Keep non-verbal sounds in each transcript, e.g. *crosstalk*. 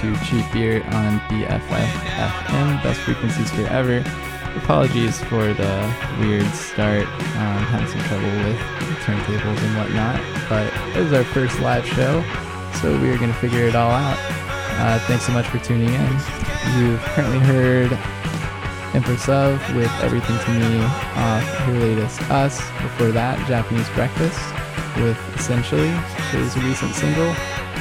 Cheap Beer on BFF best frequencies forever. Apologies for the weird start, um, had some trouble with turntables and whatnot, but it was our first live show, so we are going to figure it all out. Uh, thanks so much for tuning in. You've currently heard Empress of with Everything to Me off her latest Us. Before that, Japanese Breakfast with Essentially, his recent single.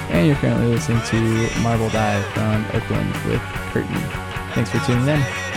And you're currently listening to Marbled Eye from Oakland with Curtain. Thanks for tuning in.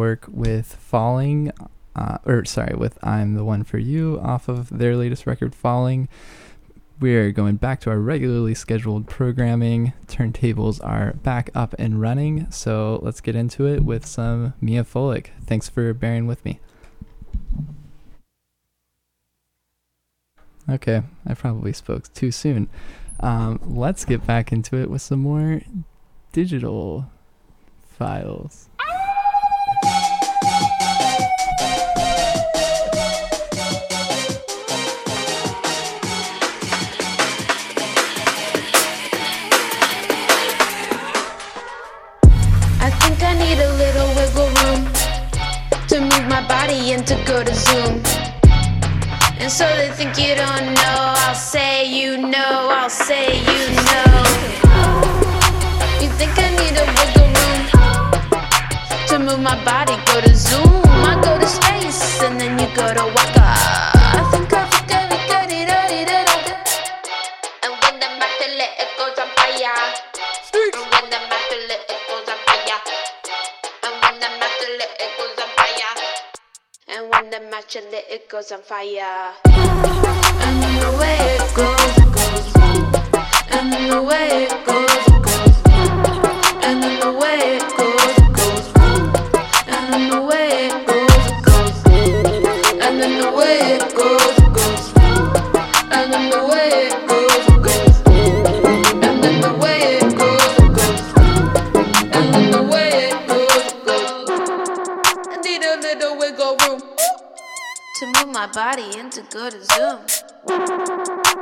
With Falling, uh, or sorry, with I'm the One for You off of their latest record, Falling. We're going back to our regularly scheduled programming. Turntables are back up and running, so let's get into it with some Miya Folick. Thanks for bearing with me. Okay, I probably spoke too soon. Um, let's get back into it with some more digital files. So they think you don't know. I'll say you know, I'll say you know. You think I need a wiggle room to move my body? Go to Zoom, I go to space, and then you go to And the match is lit, it goes on fire. And the way it goes, goes. And the way it goes, goes. And the way it goes. Go to Zoom.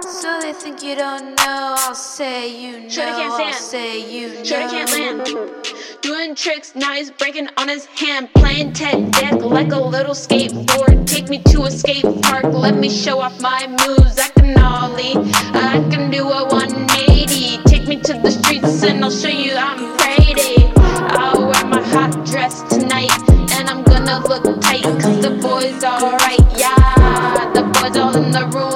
So they think you don't know, I'll say you know, can't stand. I'll say you know. Shorty can't land. Doing tricks, now he's breaking on his hand. Playing Ted deck like a little skateboard. Take me to a skate park, let me show off my moves. I can ollie, I can do a 180. Take me to the streets and I'll show you I'm pretty. I'll wear my hot dress tonight and I'm gonna look tight cause the boys alright, yeah. The room,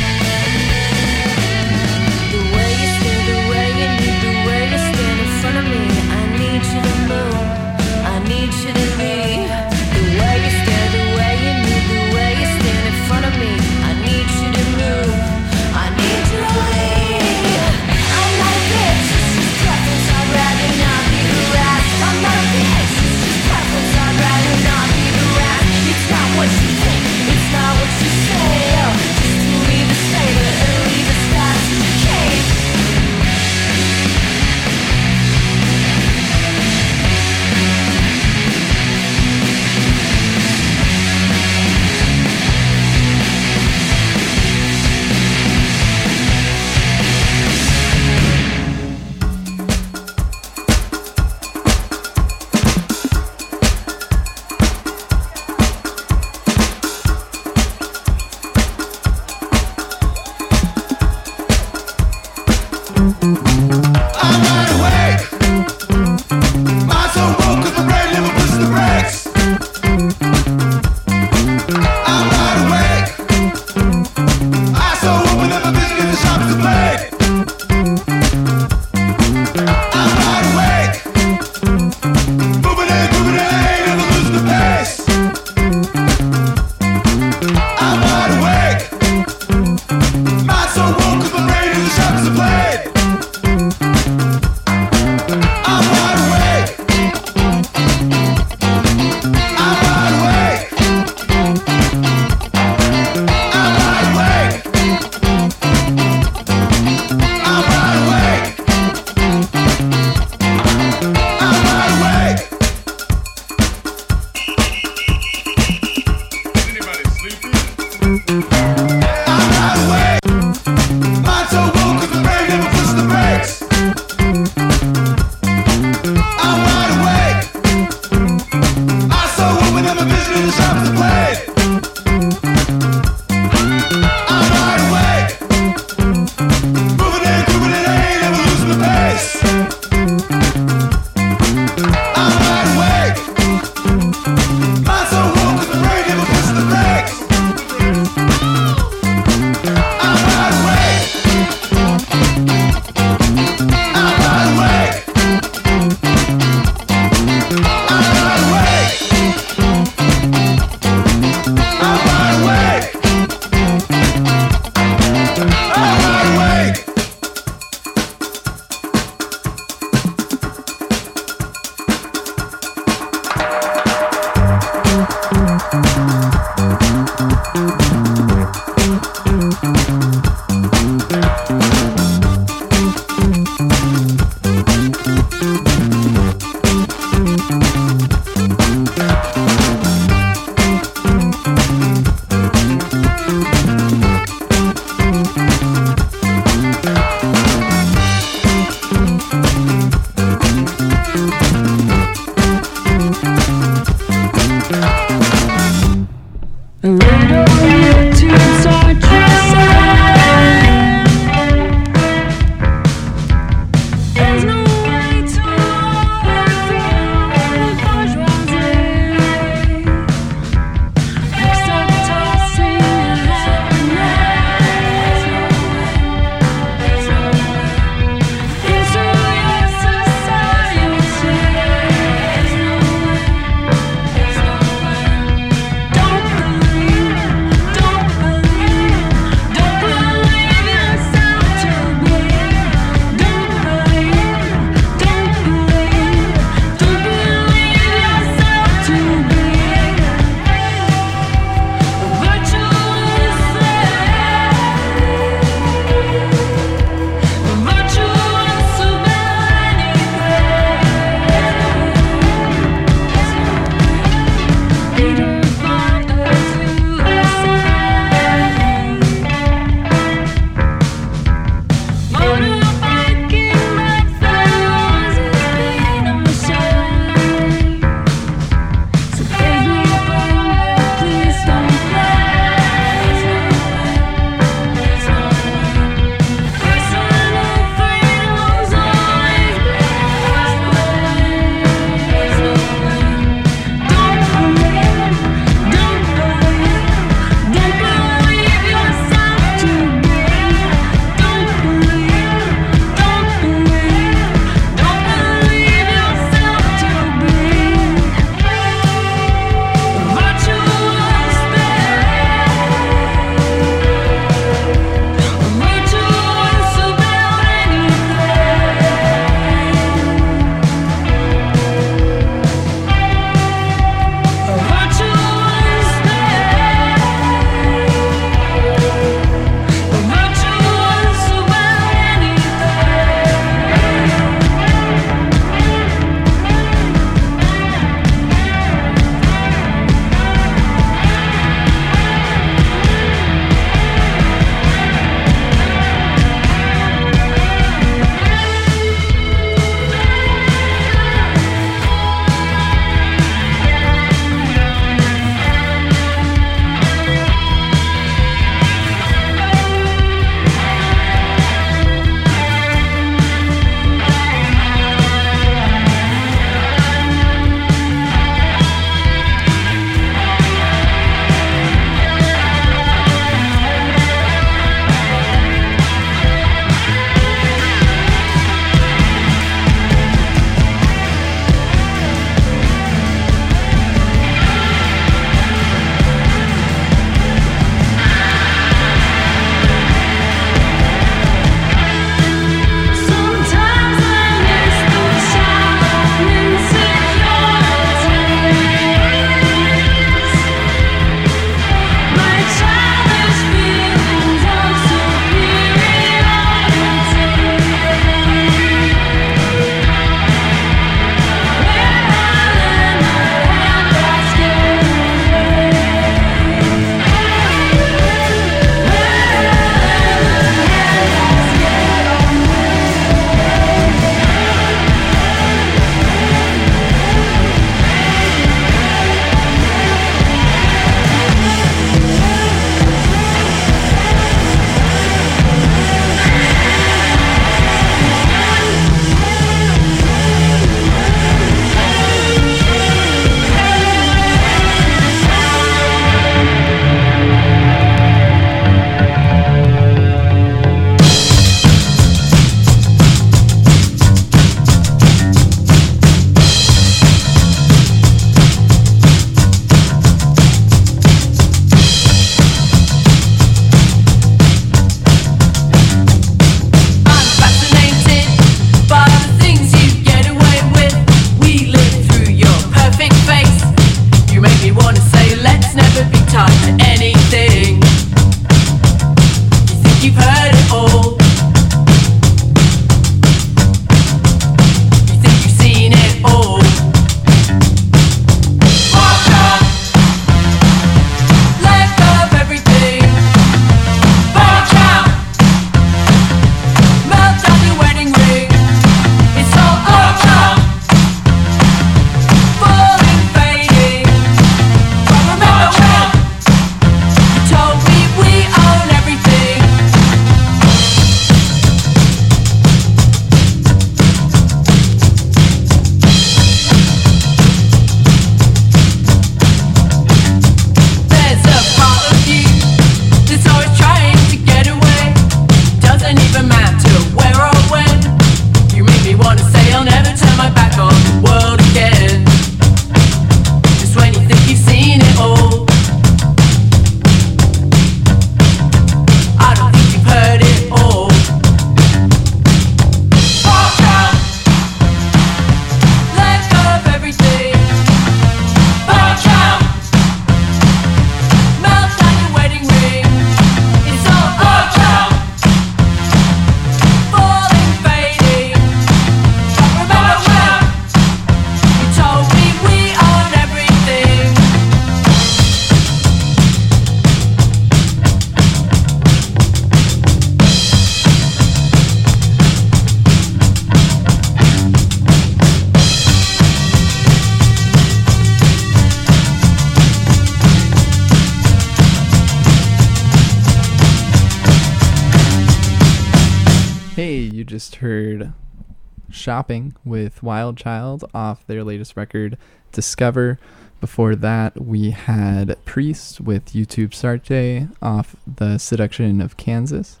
Shopping with Wild Child off their latest record, Discover. Before that, we had Priest with YouTube Sartre off the Seduction of Kansas.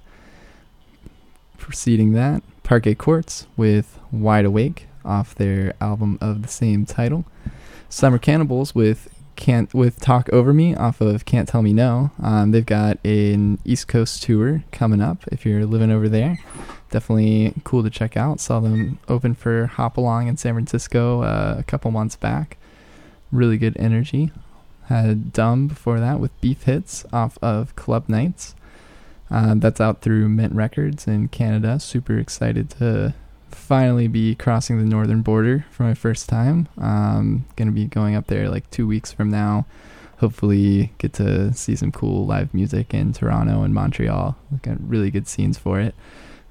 Preceding that, Parquet Courts with Wide Awake off their album of the same title. Summer Cannibals with can't with Talk Over Me off of Can't Tell Me No. Um, they've got an East Coast tour coming up if you're living over there. Definitely cool to check out. Saw them open for Hop Along in San Francisco uh, a couple months back. Really good energy. Had Dumb before that with Beef Hits off of Club Nites. Uh, that's out through Mint Records in Canada. Super excited to finally be crossing the northern border for my first time. Um, gonna be going up there like two weeks from now. Hopefully, get to see some cool live music in Toronto and Montreal. Got really good scenes for it.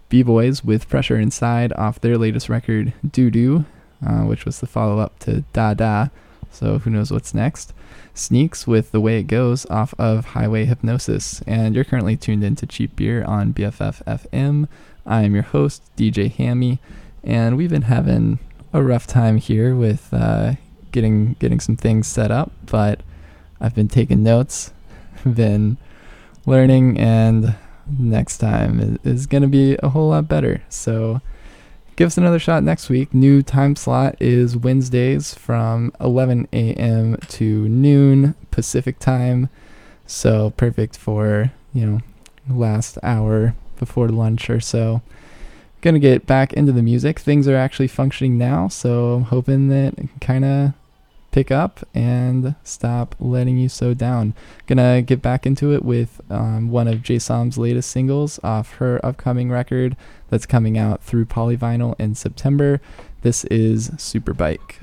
B Boys with Pressure Inside off their latest record, Dudu, uh, which was the follow up to Dada. So who knows what's next? Sneaks with The Way It Goes off of Highway Hypnosis. And you're currently tuned into Cheap Beer on BFF.FM. I am your host, DJ Hammy, and we've been having a rough time here with uh, getting getting some things set up, but I've been taking notes, *laughs* been learning, and next time is, going to be a whole lot better. So give us another shot next week. New time slot is Wednesdays from 11 a.m. to noon Pacific time. So perfect for, you know, last hour before lunch or so. Gonna get back into the music. Things are actually functioning now, so I'm hoping that kind of pick up and stop letting you so down. Gonna get back into it with um, one of Som's latest singles off her upcoming record that's coming out through Polyvinyl in September. This is Superbike.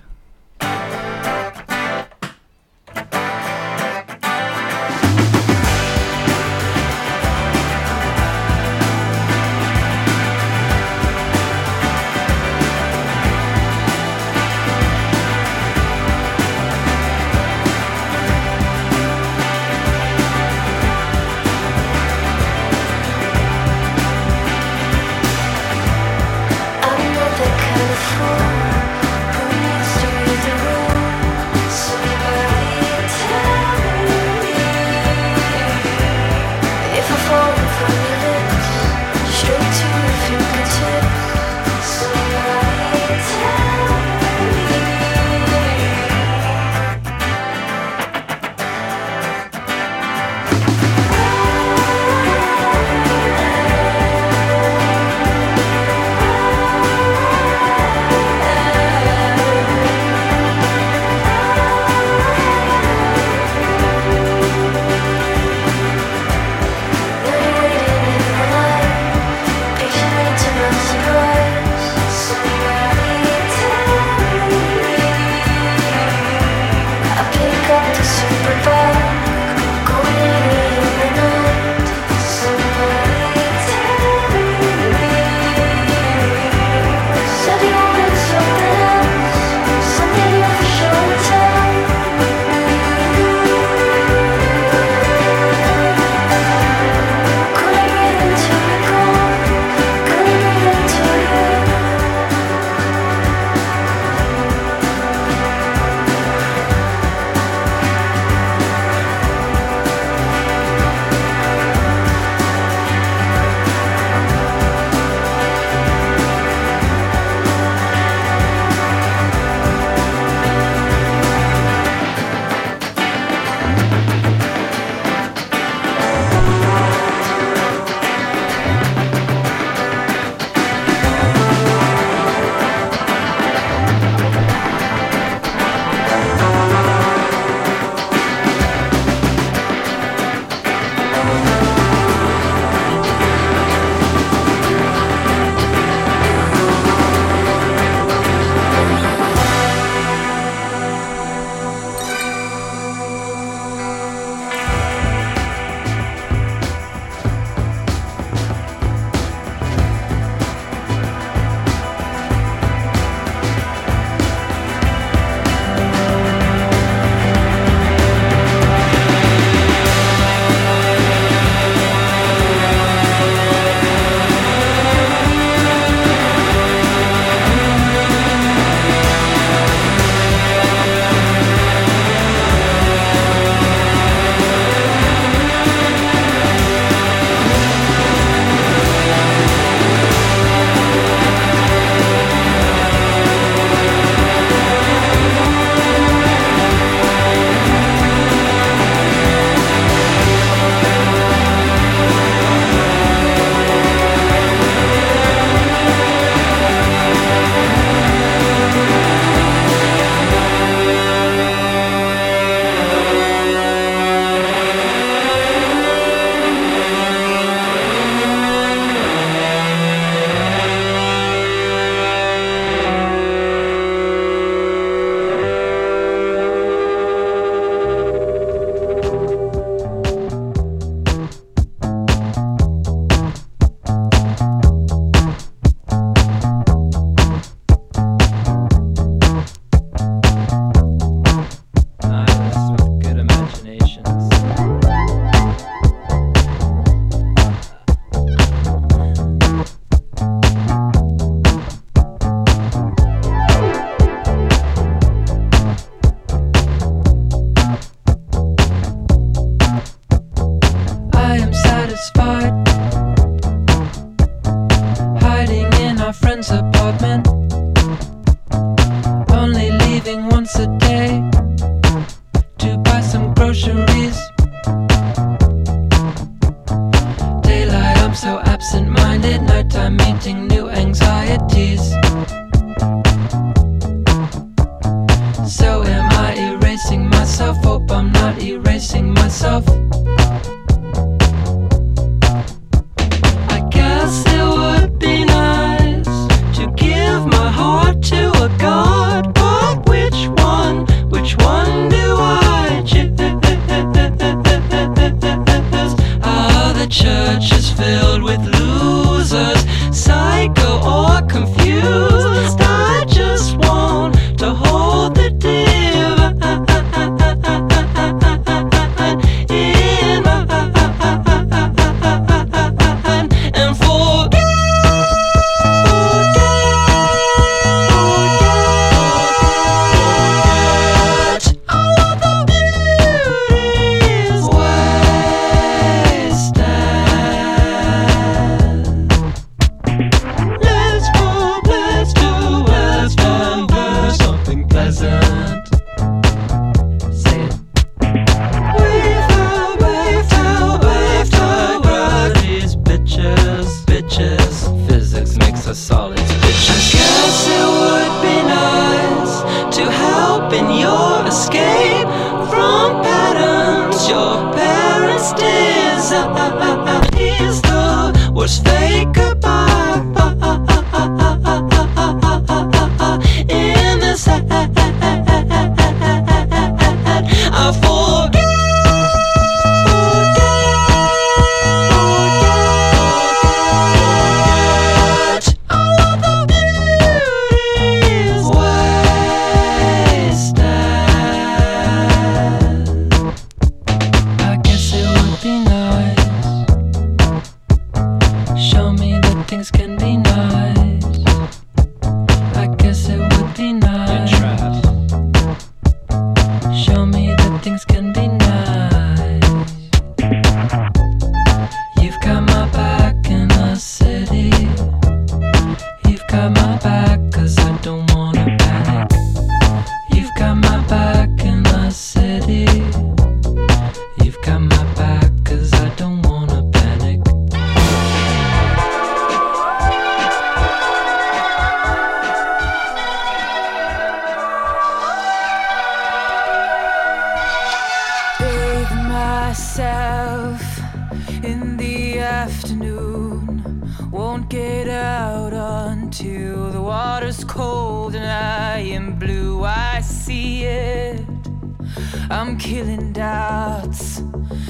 I'm killing doubts.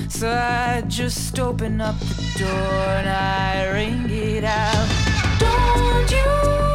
So I just open up the door and I ring it out. Don't you?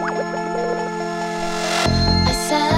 I said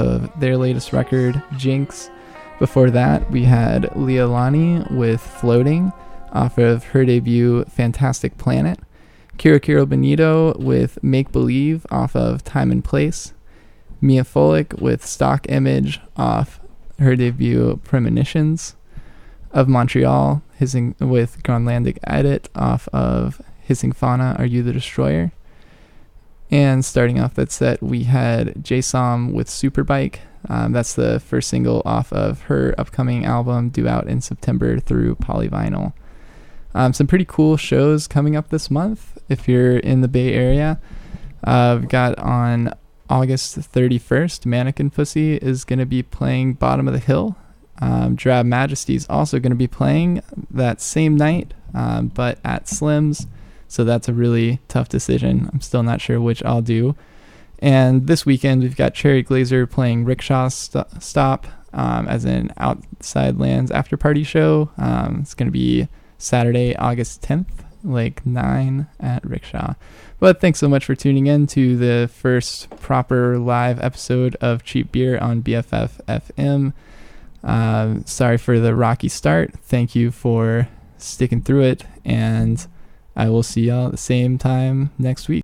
of their latest record, Jinx. Before that, we had Lealani with Floating off of her debut, Fantastic Planet. Kero Kero Bonito with Make Believe off of Time and Place. Miya Folick with Stock Image off her debut, Premonitions. Of Montreal, hissing with Gronlandic Edit off of Hissing Fauna, Are You the Destroyer? And starting off that set, we had Jay Som with Superbike. Um, that's the first single off of her upcoming album, due out in September through Polyvinyl. Um, some pretty cool shows coming up this month if you're in the Bay Area. Uh, we've got on August 31st, Mannequin Pussy is going to be playing Bottom of the Hill. Um, Drab Majesty is also going to be playing that same night, um, but at Slim's. So that's a really tough decision. I'm still not sure which I'll do. And this weekend, we've got Cherry Glazerr playing Rickshaw St- Stop um, as an Outside Lands after party show. Um, it's going to be Saturday, August 10th, like 9 at Rickshaw. But thanks so much for tuning in to the first proper live episode of Cheap Beer on BFF.FM. Uh, sorry for the rocky start. Thank you for sticking through it. And I will see y'all at the same time next week.